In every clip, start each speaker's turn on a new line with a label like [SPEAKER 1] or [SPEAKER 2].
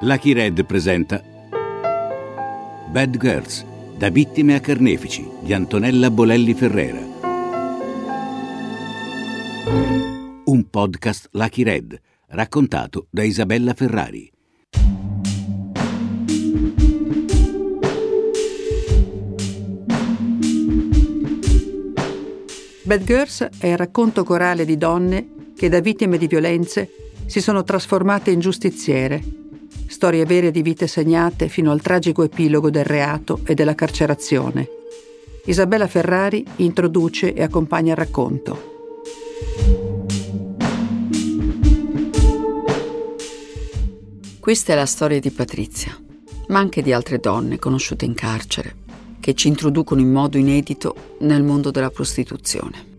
[SPEAKER 1] Lucky Red presenta Bad Girls, da vittime a carnefici di Antonella Bolelli Ferrera. Un podcast Lucky Red, raccontato da Isabella Ferrari.
[SPEAKER 2] Bad Girls è il racconto corale di donne che da vittime di violenze si sono trasformate in giustiziere. Storie vere di vite segnate fino al tragico epilogo del reato e della carcerazione. Isabella Ferrari introduce e accompagna il racconto. Questa è la storia di Patrizia, ma anche di altre donne conosciute in carcere, che ci introducono in modo inedito nel mondo della prostituzione.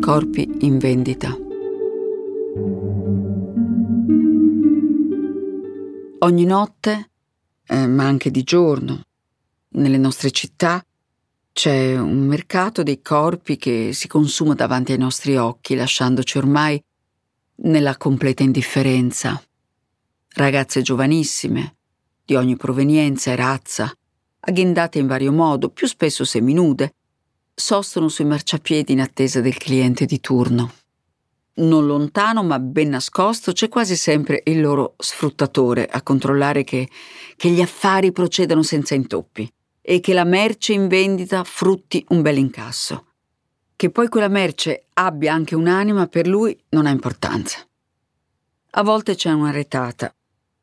[SPEAKER 2] Corpi in vendita. Ogni notte, eh, ma anche di giorno, nelle nostre città, c'è un mercato dei corpi che si consuma davanti ai nostri occhi, lasciandoci ormai nella completa indifferenza. Ragazze giovanissime, di ogni provenienza e razza, agghindate in vario modo, più spesso seminude, sostono sui marciapiedi in attesa del cliente di turno. Non lontano ma ben nascosto c'è quasi sempre il loro sfruttatore a controllare che, che gli affari procedano senza intoppi e che la merce in vendita frutti un bel incasso. Che poi quella merce abbia anche un'anima per lui non ha importanza. A volte c'è una retata.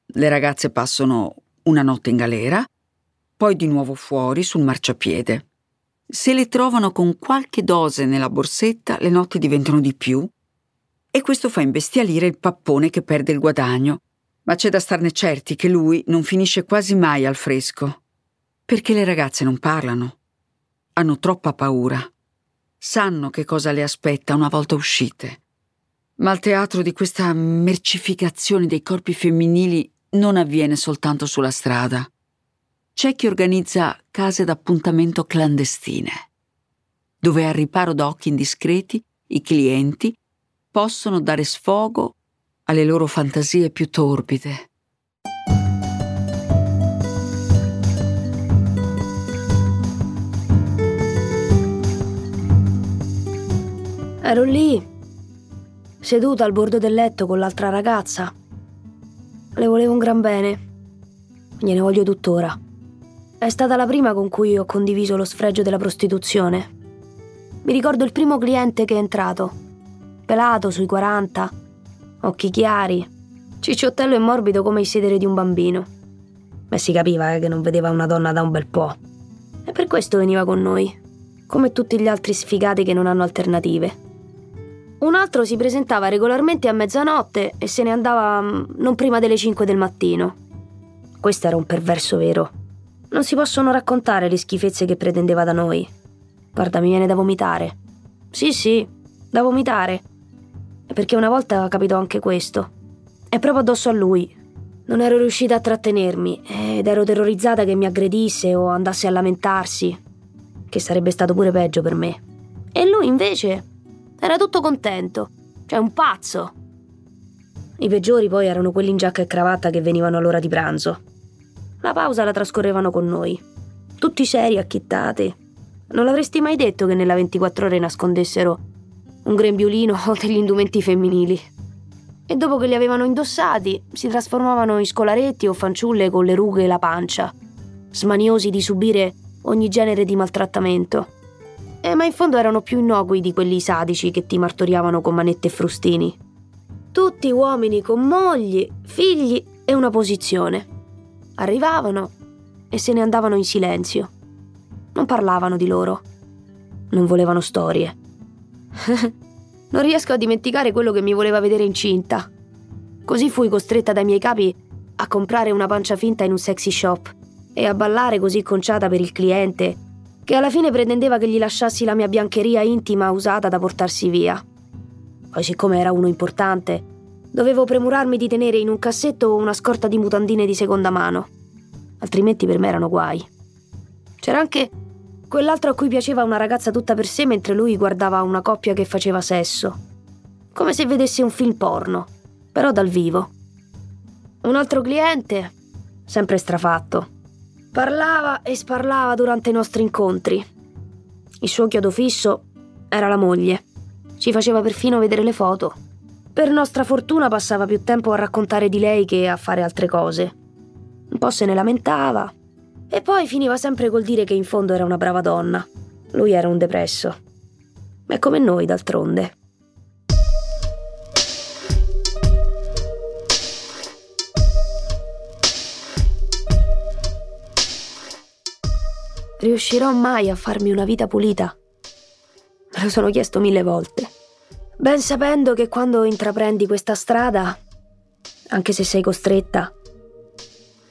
[SPEAKER 2] Le ragazze passano una notte in galera, poi di nuovo fuori sul marciapiede se le trovano con qualche dose nella borsetta, le notti diventano di più e questo fa imbestialire il pappone che perde il guadagno. Ma c'è da starne certi che lui non finisce quasi mai al fresco. Perché le ragazze non parlano. Hanno troppa paura. Sanno che cosa le aspetta una volta uscite. Ma il teatro di questa mercificazione dei corpi femminili non avviene soltanto sulla strada c'è chi organizza case d'appuntamento clandestine, dove al riparo da occhi indiscreti i clienti possono dare sfogo alle loro fantasie più torbide.
[SPEAKER 3] Ero lì, seduta al bordo del letto con l'altra ragazza. Le volevo un gran bene. Gliene voglio tuttora. È stata la prima con cui ho condiviso lo sfregio della prostituzione. Mi ricordo il primo cliente che è entrato. Pelato sui 40, occhi chiari, cicciottello e morbido come il sedere di un bambino. Beh, si capiva eh, che non vedeva una donna da un bel po'. E per questo veniva con noi, come tutti gli altri sfigati che non hanno alternative. Un altro si presentava regolarmente a mezzanotte e se ne andava mm, non prima delle 5 del mattino. Questo era un perverso vero. Non si possono raccontare le schifezze che pretendeva da noi. Guarda, mi viene da vomitare. Sì, sì, da vomitare. Perché una volta capito anche questo. È proprio addosso a lui. Non ero riuscita a trattenermi ed ero terrorizzata che mi aggredisse o andasse a lamentarsi, che sarebbe stato pure peggio per me. E lui invece era tutto contento, cioè un pazzo. I peggiori poi erano quelli in giacca e cravatta che venivano all'ora di pranzo. La pausa la trascorrevano con noi. Tutti seri, acchittati. Non l'avresti mai detto che nella 24 ore nascondessero un grembiulino o degli indumenti femminili. E dopo che li avevano indossati, si trasformavano in scolaretti o fanciulle con le rughe e la pancia, smaniosi di subire ogni genere di maltrattamento. Eh, ma in fondo erano più innocui di quelli sadici che ti martoriavano con manette e frustini. Tutti uomini con mogli, figli e una posizione. Arrivavano e se ne andavano in silenzio. Non parlavano di loro. Non volevano storie. Non riesco a dimenticare quello che mi voleva vedere incinta. Così fui costretta dai miei capi a comprare una pancia finta in un sexy shop e a ballare così conciata per il cliente che alla fine pretendeva che gli lasciassi la mia biancheria intima usata da portarsi via. Poi siccome era uno importante, Dovevo premurarmi di tenere in un cassetto una scorta di mutandine di seconda mano, altrimenti per me erano guai. C'era anche quell'altro a cui piaceva una ragazza tutta per sé mentre lui guardava una coppia che faceva sesso. come se vedessi un film porno, però dal vivo. Un altro cliente, sempre strafatto, parlava e sparlava durante i nostri incontri. Il suo chiodo fisso era la moglie. Ci faceva perfino vedere le foto. Per nostra fortuna passava più tempo a raccontare di lei che a fare altre cose. Un po' se ne lamentava e poi finiva sempre col dire che in fondo era una brava donna. Lui era un depresso. È come noi, d'altronde. Riuscirò mai a farmi una vita pulita? Me lo sono chiesto mille volte, ben sapendo che quando intraprendi questa strada, anche se sei costretta,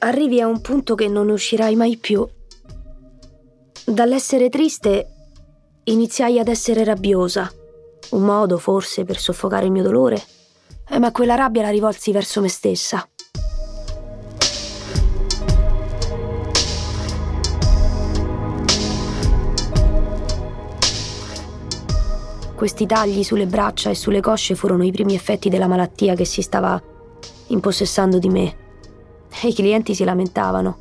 [SPEAKER 3] arrivi a un punto che non uscirai mai più. Dall'essere triste iniziai ad essere rabbiosa, un modo forse per soffocare il mio dolore, eh, ma quella rabbia la rivolsi verso me stessa. Questi tagli sulle braccia e sulle cosce furono i primi effetti della malattia che si stava impossessando di me. E i clienti si lamentavano.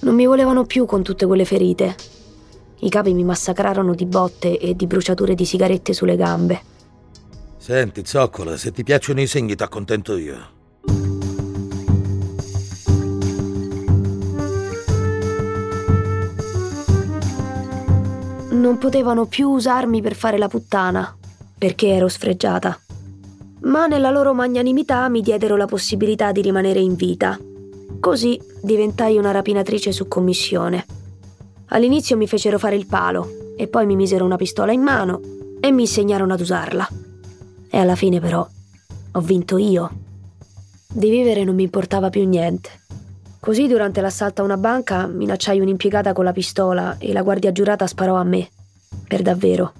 [SPEAKER 3] Non mi volevano più con tutte quelle ferite. I capi mi massacrarono di botte e di bruciature di sigarette sulle gambe.
[SPEAKER 4] Senti, zoccola, se ti piacciono i segni t'accontento io.
[SPEAKER 3] non potevano più usarmi per fare la puttana, perché ero sfregiata. Ma nella loro magnanimità mi diedero la possibilità di rimanere in vita. Così diventai una rapinatrice su commissione. All'inizio mi fecero fare il palo e poi mi misero una pistola in mano e mi insegnarono ad usarla. E alla fine però ho vinto io. Di vivere non mi importava più niente. Così durante l'assalto a una banca minacciai un'impiegata con la pistola e la guardia giurata sparò a me. Per davvero.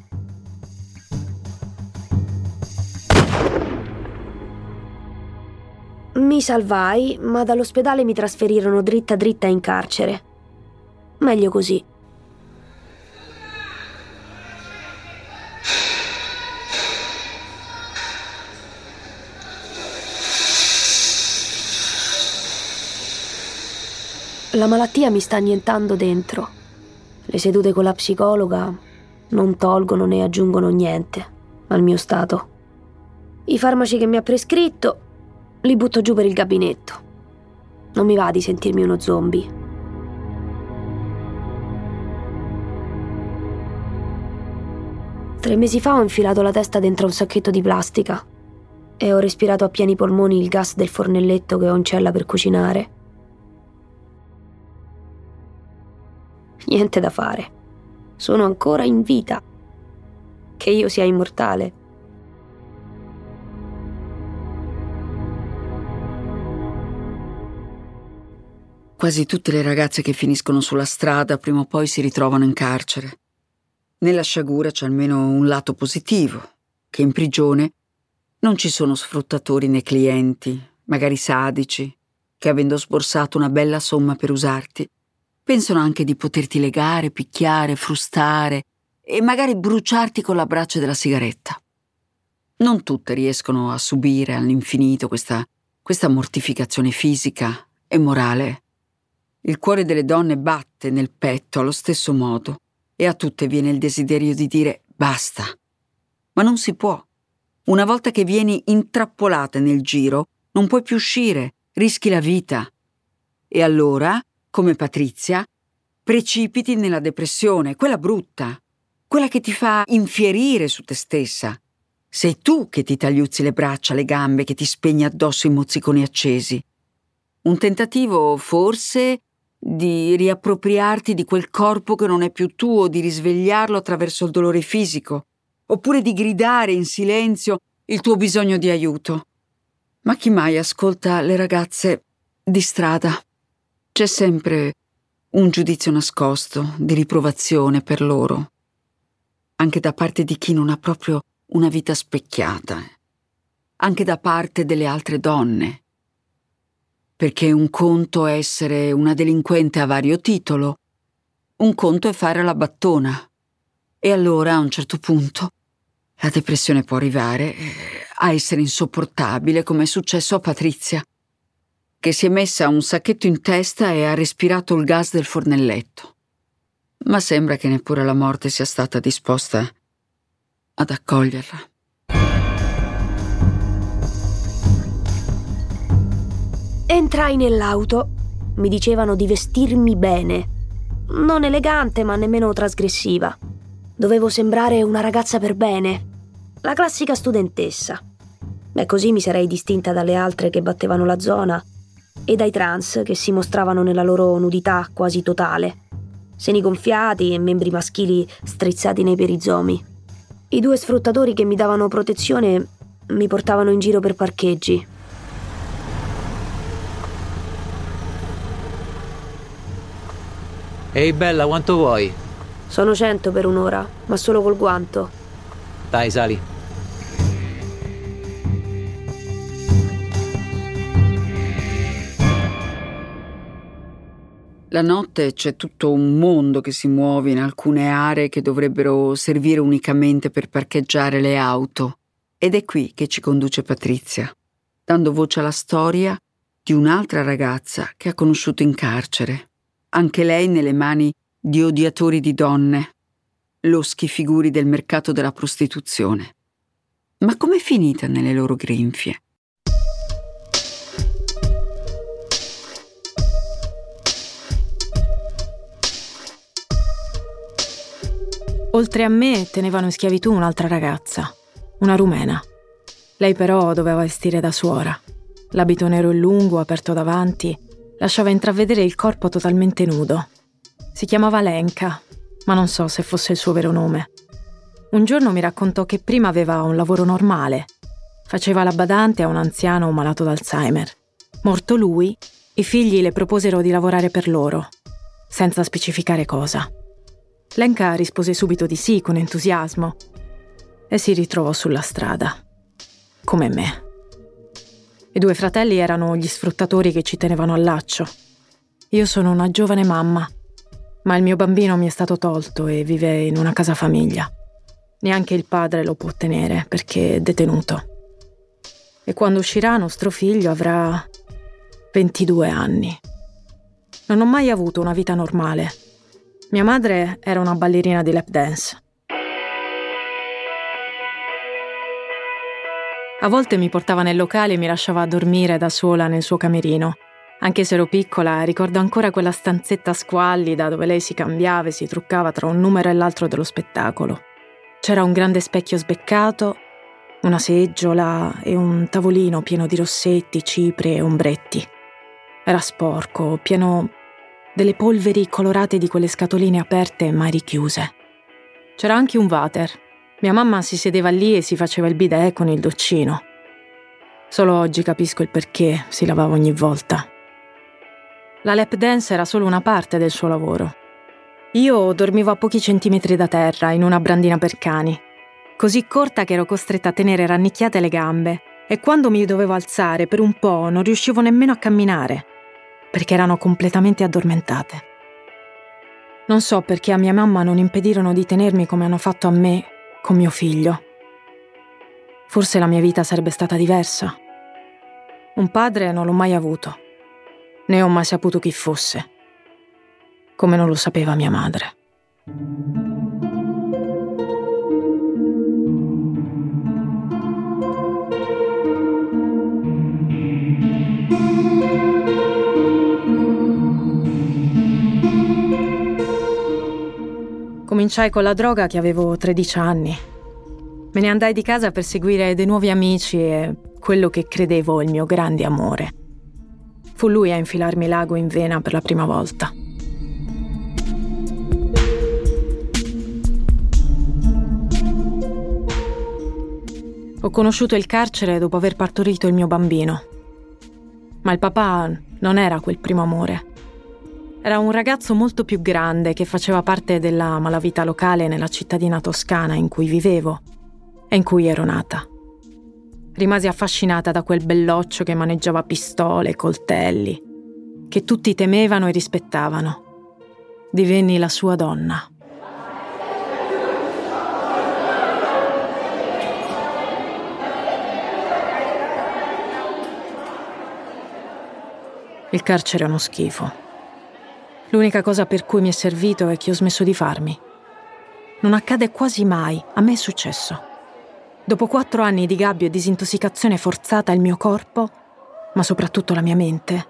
[SPEAKER 3] Mi salvai, ma dall'ospedale mi trasferirono dritta dritta in carcere. Meglio così. La malattia mi sta annientando dentro. Le sedute con la psicologa non tolgono né aggiungono niente al mio stato. I farmaci che mi ha prescritto li butto giù per il gabinetto. Non mi va di sentirmi uno zombie. Tre mesi fa ho infilato la testa dentro un sacchetto di plastica e ho respirato a pieni polmoni il gas del fornelletto che ho in cella per cucinare. Niente da fare. Sono ancora in vita. Che io sia immortale.
[SPEAKER 2] Quasi tutte le ragazze che finiscono sulla strada prima o poi si ritrovano in carcere. Nella sciagura c'è almeno un lato positivo, che in prigione non ci sono sfruttatori né clienti, magari sadici, che avendo sborsato una bella somma per usarti, Pensano anche di poterti legare, picchiare, frustare e magari bruciarti con la braccia della sigaretta. Non tutte riescono a subire all'infinito questa, questa mortificazione fisica e morale. Il cuore delle donne batte nel petto allo stesso modo e a tutte viene il desiderio di dire basta. Ma non si può. Una volta che vieni intrappolata nel giro, non puoi più uscire, rischi la vita. E allora come Patrizia, precipiti nella depressione, quella brutta, quella che ti fa infierire su te stessa. Sei tu che ti tagliuzzi le braccia, le gambe, che ti spegni addosso i mozziconi accesi. Un tentativo, forse, di riappropriarti di quel corpo che non è più tuo, di risvegliarlo attraverso il dolore fisico, oppure di gridare in silenzio il tuo bisogno di aiuto. Ma chi mai ascolta le ragazze di strada? C'è sempre un giudizio nascosto di riprovazione per loro, anche da parte di chi non ha proprio una vita specchiata, anche da parte delle altre donne. Perché un conto è essere una delinquente a vario titolo, un conto è fare la battona. E allora, a un certo punto, La depressione può arrivare eh, a essere insopportabile, come è successo a Patrizia, che si è messa un sacchetto in testa e ha respirato il gas del fornelletto. Ma sembra che neppure la morte sia stata disposta ad accoglierla.
[SPEAKER 3] Entrai nell'auto. Mi dicevano di vestirmi bene. Non elegante, ma nemmeno trasgressiva. Dovevo sembrare una ragazza per bene. La classica studentessa. Beh, così mi sarei distinta dalle altre che battevano la zona e dai trans che si mostravano nella loro nudità quasi totale. Seni gonfiati e membri maschili strizzati nei perizomi. I due sfruttatori che mi davano protezione mi portavano in giro per parcheggi.
[SPEAKER 5] Ehi bella, quanto vuoi?
[SPEAKER 3] Sono cento per un'ora, ma solo col guanto.
[SPEAKER 5] Dai, sali.
[SPEAKER 2] La notte c'è tutto un mondo che si muove in alcune aree che dovrebbero servire unicamente per parcheggiare le auto. Ed è qui che ci conduce Patrizia, dando voce alla storia di un'altra ragazza che ha conosciuto in carcere, anche lei nelle mani di odiatori di donne, loschi figuri del mercato della prostituzione. Ma com'è finita nelle loro grinfie?
[SPEAKER 6] Oltre a me tenevano in schiavitù un'altra ragazza, una rumena. Lei però doveva vestire da suora. L'abito nero e lungo, aperto davanti, lasciava intravedere il corpo totalmente nudo. Si chiamava Lenka, ma non so se fosse il suo vero nome. Un giorno mi raccontò che prima aveva un lavoro normale. Faceva la badante a un anziano malato d'Alzheimer. Morto lui, i figli le proposero di lavorare per loro, senza specificare cosa. Lenka rispose subito di sì, con entusiasmo, e si ritrovò sulla strada, come me. I due fratelli erano gli sfruttatori che ci tenevano al laccio. Io sono una giovane mamma, ma il mio bambino mi è stato tolto e vive in una casa famiglia. Neanche il padre lo può tenere perché è detenuto. E quando uscirà nostro figlio avrà 22 anni. Non ho mai avuto una vita normale mia madre era una ballerina di lap dance. A volte mi portava nel locale e mi lasciava dormire da sola nel suo camerino. Anche se ero piccola, ricordo ancora quella stanzetta squallida dove lei si cambiava e si truccava tra un numero e l'altro dello spettacolo. C'era un grande specchio sbeccato, una seggiola e un tavolino pieno di rossetti, cipri e ombretti. Era sporco, pieno delle polveri colorate di quelle scatoline aperte e mai richiuse. C'era anche un water. Mia mamma si sedeva lì e si faceva il bidet con il doccino. Solo oggi capisco il perché si lavava ogni volta. La lap dance era solo una parte del suo lavoro. Io dormivo a pochi centimetri da terra, in una brandina per cani, così corta che ero costretta a tenere rannicchiate le gambe e quando mi dovevo alzare per un po' non riuscivo nemmeno a camminare perché erano completamente addormentate. Non so perché a mia mamma non impedirono di tenermi come hanno fatto a me con mio figlio. Forse la mia vita sarebbe stata diversa. Un padre non l'ho mai avuto, né ho mai saputo chi fosse, come non lo sapeva mia madre. Cominciai con la droga che avevo 13 anni. Me ne andai di casa per seguire dei nuovi amici e quello che credevo il mio grande amore. Fu lui a infilarmi l'ago in vena per la prima volta. Ho conosciuto il carcere dopo aver partorito il mio bambino. Ma il papà non era quel primo amore. Era un ragazzo molto più grande che faceva parte della malavita locale nella cittadina toscana in cui vivevo e in cui ero nata. Rimasi affascinata da quel belloccio che maneggiava pistole, e coltelli, che tutti temevano e rispettavano. Divenni la sua donna. Il carcere è uno schifo. L'unica cosa per cui mi è servito è che ho smesso di farmi. Non accade quasi mai, a me è successo. Dopo quattro anni di gabbio e disintossicazione forzata il mio corpo, ma soprattutto la mia mente,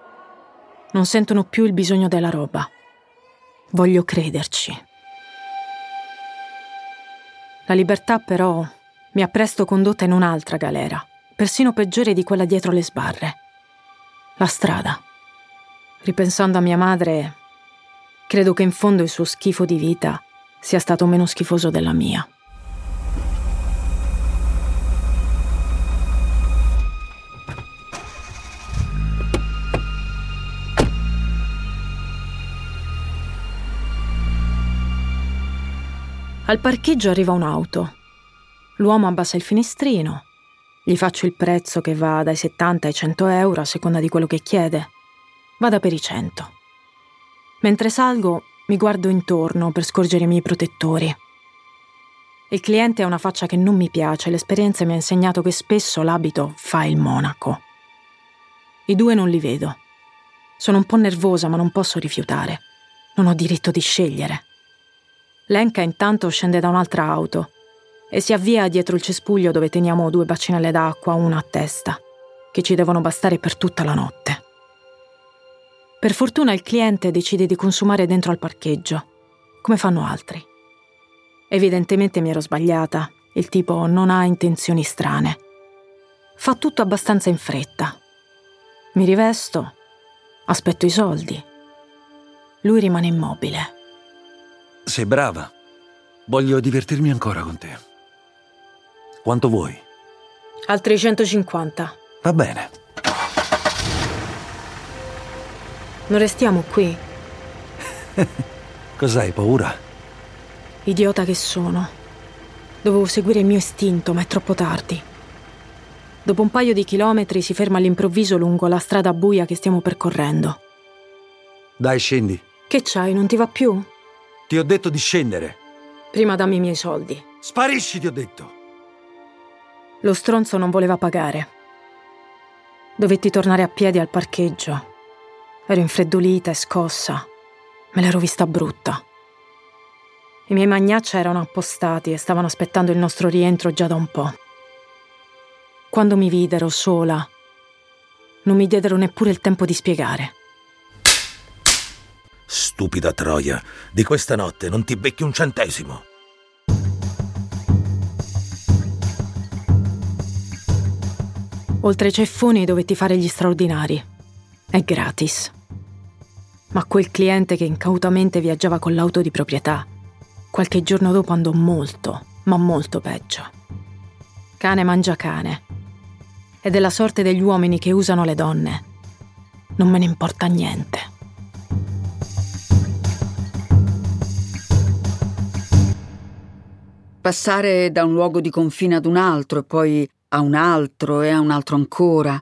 [SPEAKER 6] non sentono più il bisogno della roba. Voglio crederci. La libertà però mi ha presto condotta in un'altra galera, persino peggiore di quella dietro le sbarre. La strada. Ripensando a mia madre, credo che in fondo il suo schifo di vita sia stato meno schifoso della mia. Al parcheggio arriva un'auto. L'uomo abbassa il finestrino. Gli faccio il prezzo che va dai 70 ai 100 euro a seconda di quello che chiede. Vada per i 100. Mentre salgo, mi guardo intorno per scorgere i miei protettori. Il cliente ha una faccia che non mi piace, l'esperienza mi ha insegnato che spesso l'abito fa il monaco. I due non li vedo. Sono un po' nervosa, ma non posso rifiutare. Non ho diritto di scegliere. Lenka intanto scende da un'altra auto e si avvia dietro il cespuglio dove teniamo due bacinelle d'acqua, una a testa, che ci devono bastare per tutta la notte. Per fortuna il cliente decide di consumare dentro al parcheggio, come fanno altri. Evidentemente mi ero sbagliata, il tipo non ha intenzioni strane. Fa tutto abbastanza in fretta. Mi rivesto, aspetto i soldi. Lui rimane immobile.
[SPEAKER 7] Sei brava. Voglio divertirmi ancora con te. Quanto vuoi?
[SPEAKER 6] Altri 150.
[SPEAKER 7] Va bene.
[SPEAKER 6] Non restiamo qui.
[SPEAKER 7] Cos'hai paura?
[SPEAKER 6] Idiota che sono. Dovevo seguire il mio istinto, ma è troppo tardi. Dopo un paio di chilometri si ferma all'improvviso lungo la strada buia che stiamo percorrendo.
[SPEAKER 7] Dai, scendi.
[SPEAKER 6] Che c'hai, non ti va più?
[SPEAKER 7] Ti ho detto di scendere.
[SPEAKER 6] Prima dammi i miei soldi.
[SPEAKER 7] Sparisci, ti ho detto.
[SPEAKER 6] Lo stronzo non voleva pagare. Dovetti tornare a piedi al parcheggio. Ero infreddolita e scossa. Me l'ero vista brutta. I miei magnaccia erano appostati e stavano aspettando il nostro rientro già da un po'. Quando mi videro sola, non mi diedero neppure il tempo di spiegare.
[SPEAKER 4] Stupida troia, di questa notte non ti becchi un centesimo.
[SPEAKER 6] Oltre ai ceffoni dovetti fare gli straordinari. È gratis. Ma quel cliente che incautamente viaggiava con l'auto di proprietà, qualche giorno dopo andò molto, ma molto peggio. Cane mangia cane. E della sorte degli uomini che usano le donne. Non me ne importa niente.
[SPEAKER 2] Passare da un luogo di confine ad un altro e poi a un altro e a un altro ancora.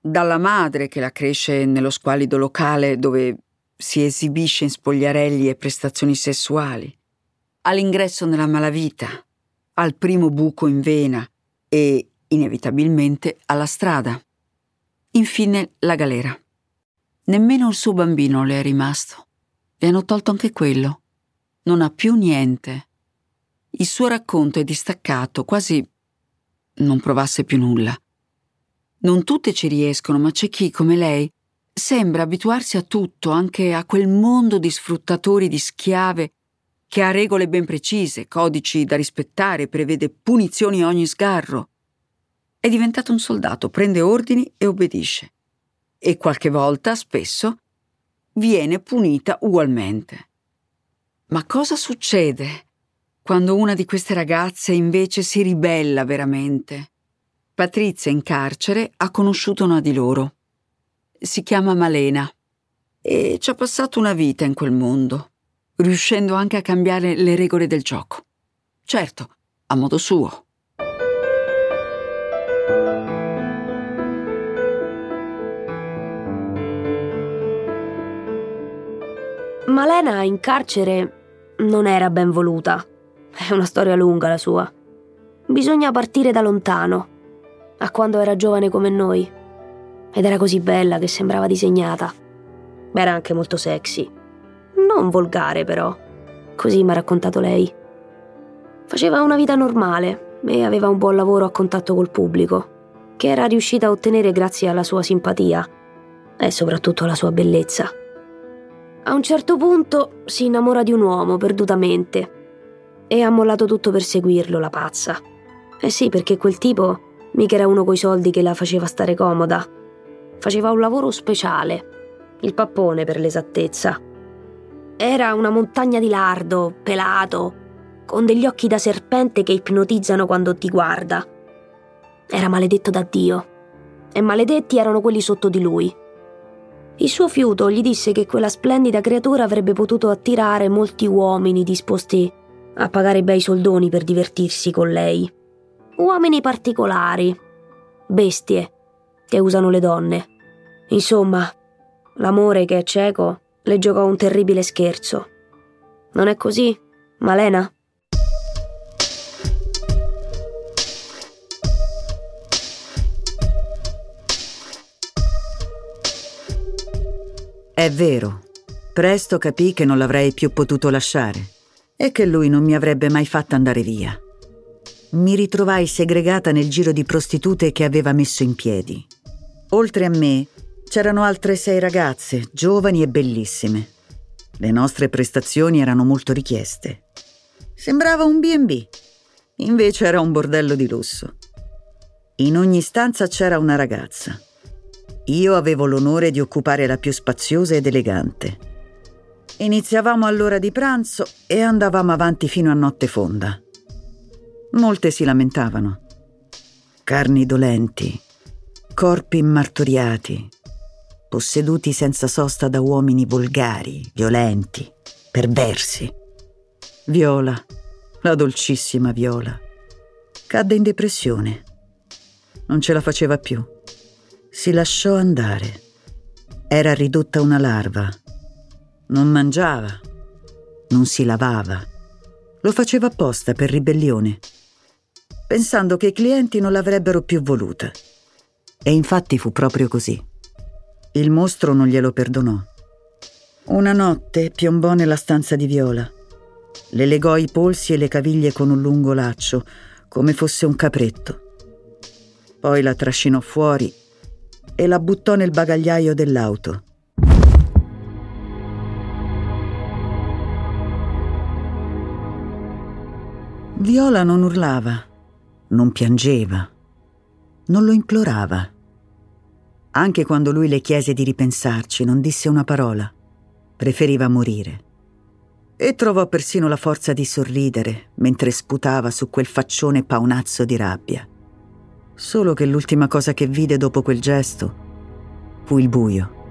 [SPEAKER 2] Dalla madre che la cresce nello squalido locale dove si esibisce in spogliarelli e prestazioni sessuali, all'ingresso nella malavita, al primo buco in vena e, inevitabilmente, alla strada. Infine la galera. Nemmeno il suo bambino le è rimasto. Le hanno tolto anche quello. Non ha più niente. Il suo racconto è distaccato, quasi non provasse più nulla. Non tutte ci riescono, ma c'è chi, come lei, sembra abituarsi a tutto, anche a quel mondo di sfruttatori di schiave che ha regole ben precise, codici da rispettare, prevede punizioni a ogni sgarro. È diventato un soldato, prende ordini e obbedisce. E qualche volta, spesso, viene punita ugualmente. Ma cosa succede quando una di queste ragazze invece si ribella veramente? Patrizia in carcere ha conosciuto una di loro si chiama Malena e ci ha passato una vita in quel mondo, riuscendo anche a cambiare le regole del gioco. Certo, a modo suo.
[SPEAKER 3] Malena in carcere non era ben voluta. È una storia lunga la sua. Bisogna partire da lontano, a quando era giovane come noi ed era così bella che sembrava disegnata. Era anche molto sexy. Non volgare, però. Così mi ha raccontato lei. Faceva una vita normale e aveva un buon lavoro a contatto col pubblico, che era riuscita a ottenere grazie alla sua simpatia e soprattutto alla sua bellezza. A un certo punto si innamora di un uomo perdutamente e ha mollato tutto per seguirlo, la pazza. Eh sì, perché quel tipo mica era uno coi soldi che la faceva stare comoda. Faceva un lavoro speciale, il pappone per l'esattezza. Era una montagna di lardo, pelato, con degli occhi da serpente che ipnotizzano quando ti guarda. Era maledetto da Dio. E maledetti erano quelli sotto di lui. Il suo fiuto gli disse che quella splendida creatura avrebbe potuto attirare molti uomini disposti a pagare bei soldoni per divertirsi con lei. Uomini particolari, bestie che usano le donne. Insomma, l'amore che è cieco le giocò un terribile scherzo. Non è così, Malena?
[SPEAKER 8] È vero. Presto capì che non l'avrei più potuto lasciare e che lui non mi avrebbe mai fatto andare via. Mi ritrovai segregata nel giro di prostitute che aveva messo in piedi. Oltre a me c'erano altre sei ragazze, giovani e bellissime. Le nostre prestazioni erano molto richieste. Sembrava un BB, invece era un bordello di lusso. In ogni stanza c'era una ragazza. Io avevo l'onore di occupare la più spaziosa ed elegante. Iniziavamo all'ora di pranzo e andavamo avanti fino a notte fonda. Molte si lamentavano. Carni dolenti, corpi martoriati, posseduti senza sosta da uomini volgari, violenti, perversi. Viola, la dolcissima Viola, cadde in depressione. Non ce la faceva più si lasciò andare. Era ridotta una larva. Non mangiava, non si lavava. Lo faceva apposta per ribellione, pensando che i clienti non l'avrebbero più voluta. E infatti fu proprio così. Il mostro non glielo perdonò. Una notte piombò nella stanza di Viola. Le legò i polsi e le caviglie con un lungo laccio, come fosse un capretto. Poi la trascinò fuori e la buttò nel bagagliaio dell'auto. Viola non urlava, non piangeva, non lo implorava. Anche quando lui le chiese di ripensarci, non disse una parola. Preferiva morire. E trovò persino la forza di sorridere mentre sputava su quel faccione paonazzo di rabbia. Solo che l'ultima cosa che vide dopo quel gesto fu il buio.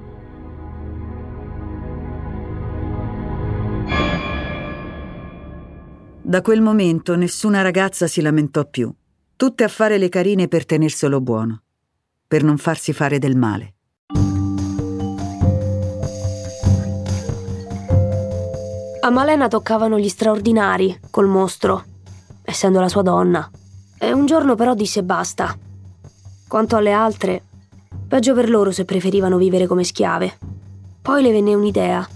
[SPEAKER 8] Da quel momento nessuna ragazza si lamentò più, tutte a fare le carine per tenerselo buono, per non farsi fare del male.
[SPEAKER 3] A Malena toccavano gli straordinari col mostro, essendo la sua donna. E un giorno però disse basta. Quanto alle altre, peggio per loro se preferivano vivere come schiave. Poi le venne un'idea,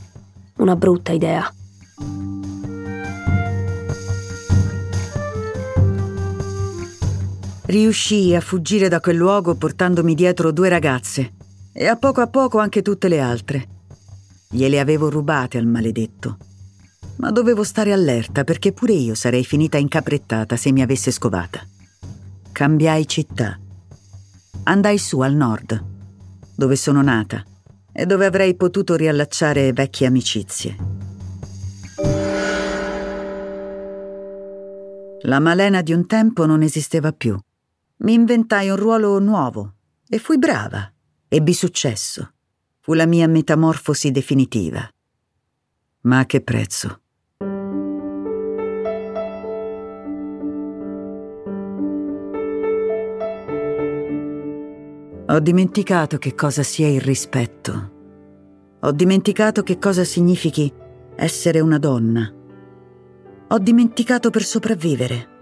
[SPEAKER 3] una brutta idea.
[SPEAKER 8] Riuscii a fuggire da quel luogo portandomi dietro due ragazze e a poco a poco anche tutte le altre. Gliele avevo rubate al maledetto ma dovevo stare allerta perché pure io sarei finita incaprettata se mi avesse scovata. Cambiai città. Andai su al nord, dove sono nata e dove avrei potuto riallacciare vecchie amicizie. La Malena di un tempo non esisteva più. Mi inventai un ruolo nuovo e fui brava. Ebbi successo. Fu la mia metamorfosi definitiva. Ma a che prezzo? Ho dimenticato che cosa sia il rispetto. Ho dimenticato che cosa significhi essere una donna. Ho dimenticato per sopravvivere.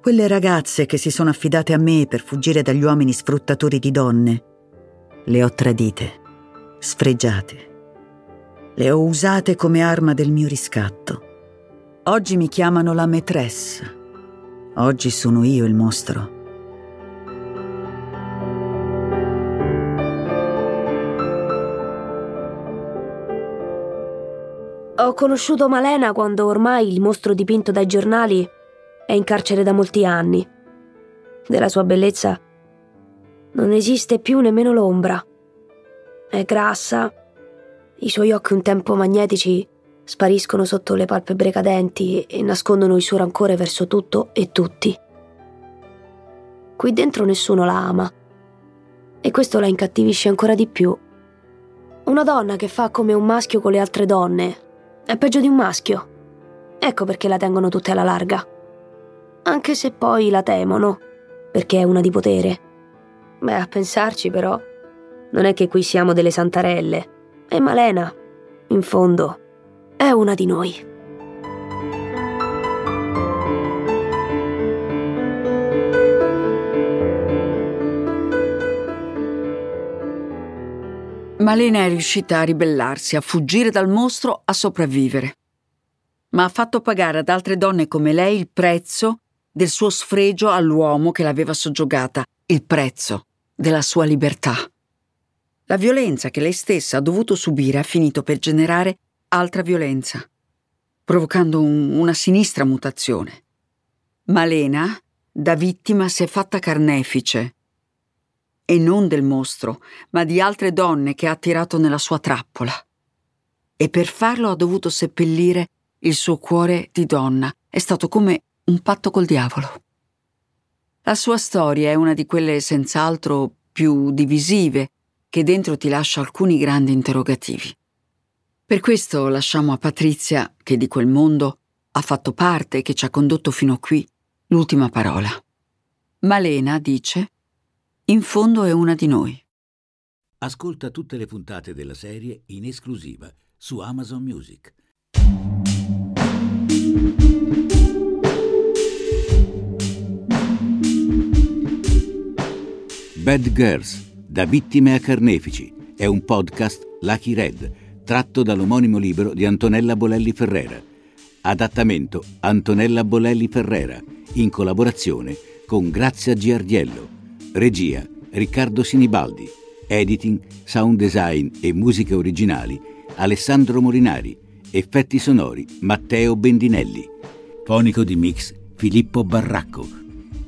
[SPEAKER 8] Quelle ragazze che si sono affidate a me per fuggire dagli uomini sfruttatori di donne, le ho tradite, sfregiate, Le ho usate come arma del mio riscatto. Oggi mi chiamano la maîtresse. Oggi sono io il mostro.
[SPEAKER 3] Ho conosciuto Malena quando ormai il mostro dipinto dai giornali è in carcere da molti anni. Della sua bellezza non esiste più nemmeno l'ombra. È grassa, i suoi occhi un tempo magnetici spariscono sotto le palpebre cadenti e nascondono il suo rancore verso tutto e tutti. Qui dentro nessuno la ama e questo la incattivisce ancora di più. Una donna che fa come un maschio con le altre donne è peggio di un maschio. Ecco perché la tengono tutte alla larga. Anche se poi la temono, perché è una di potere. Beh, a pensarci però, non è che qui siamo delle santarelle. E Malena, in fondo, è una di noi.
[SPEAKER 2] Malena è riuscita a ribellarsi, a fuggire dal mostro, a sopravvivere. Ma ha fatto pagare ad altre donne come lei il prezzo del suo sfregio all'uomo che l'aveva soggiogata, il prezzo della sua libertà. La violenza che lei stessa ha dovuto subire ha finito per generare altra violenza, provocando un, una sinistra mutazione. Malena, da vittima, si è fatta carnefice e non del mostro, ma di altre donne che ha attirato nella sua trappola. E per farlo ha dovuto seppellire il suo cuore di donna. È stato come un patto col diavolo. La sua storia è una di quelle senz'altro più divisive, che dentro ti lascia alcuni grandi interrogativi. Per questo lasciamo a Patrizia, che di quel mondo ha fatto parte e che ci ha condotto fino qui, l'ultima parola. Malena dice in fondo è una di noi.
[SPEAKER 1] Ascolta tutte le puntate della serie in esclusiva su Amazon Music. Bad Girls, da vittime a carnefici, è un podcast Lucky Red, tratto dall'omonimo libro di Antonella Bolelli Ferrera. Adattamento Antonella Bolelli Ferrera, in collaborazione con Grazia Giardiello. Regia Riccardo Sinibaldi. Editing, sound design e musiche originali Alessandro Morinari. Effetti sonori Matteo Bendinelli. Fonico di mix Filippo Barracco.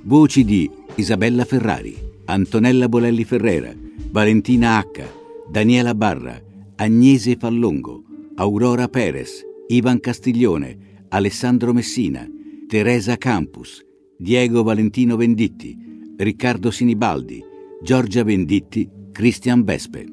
[SPEAKER 1] Voci di Isabella Ferrari, Antonella Bolelli Ferrera, Valentina H, Daniela Barra, Agnese Fallongo, Aurora Perez, Ivan Castiglione, Alessandro Messina, Teresa Campus, Diego Valentino Venditti, Riccardo Sinibaldi, Giorgia Venditti, Cristian Vespe.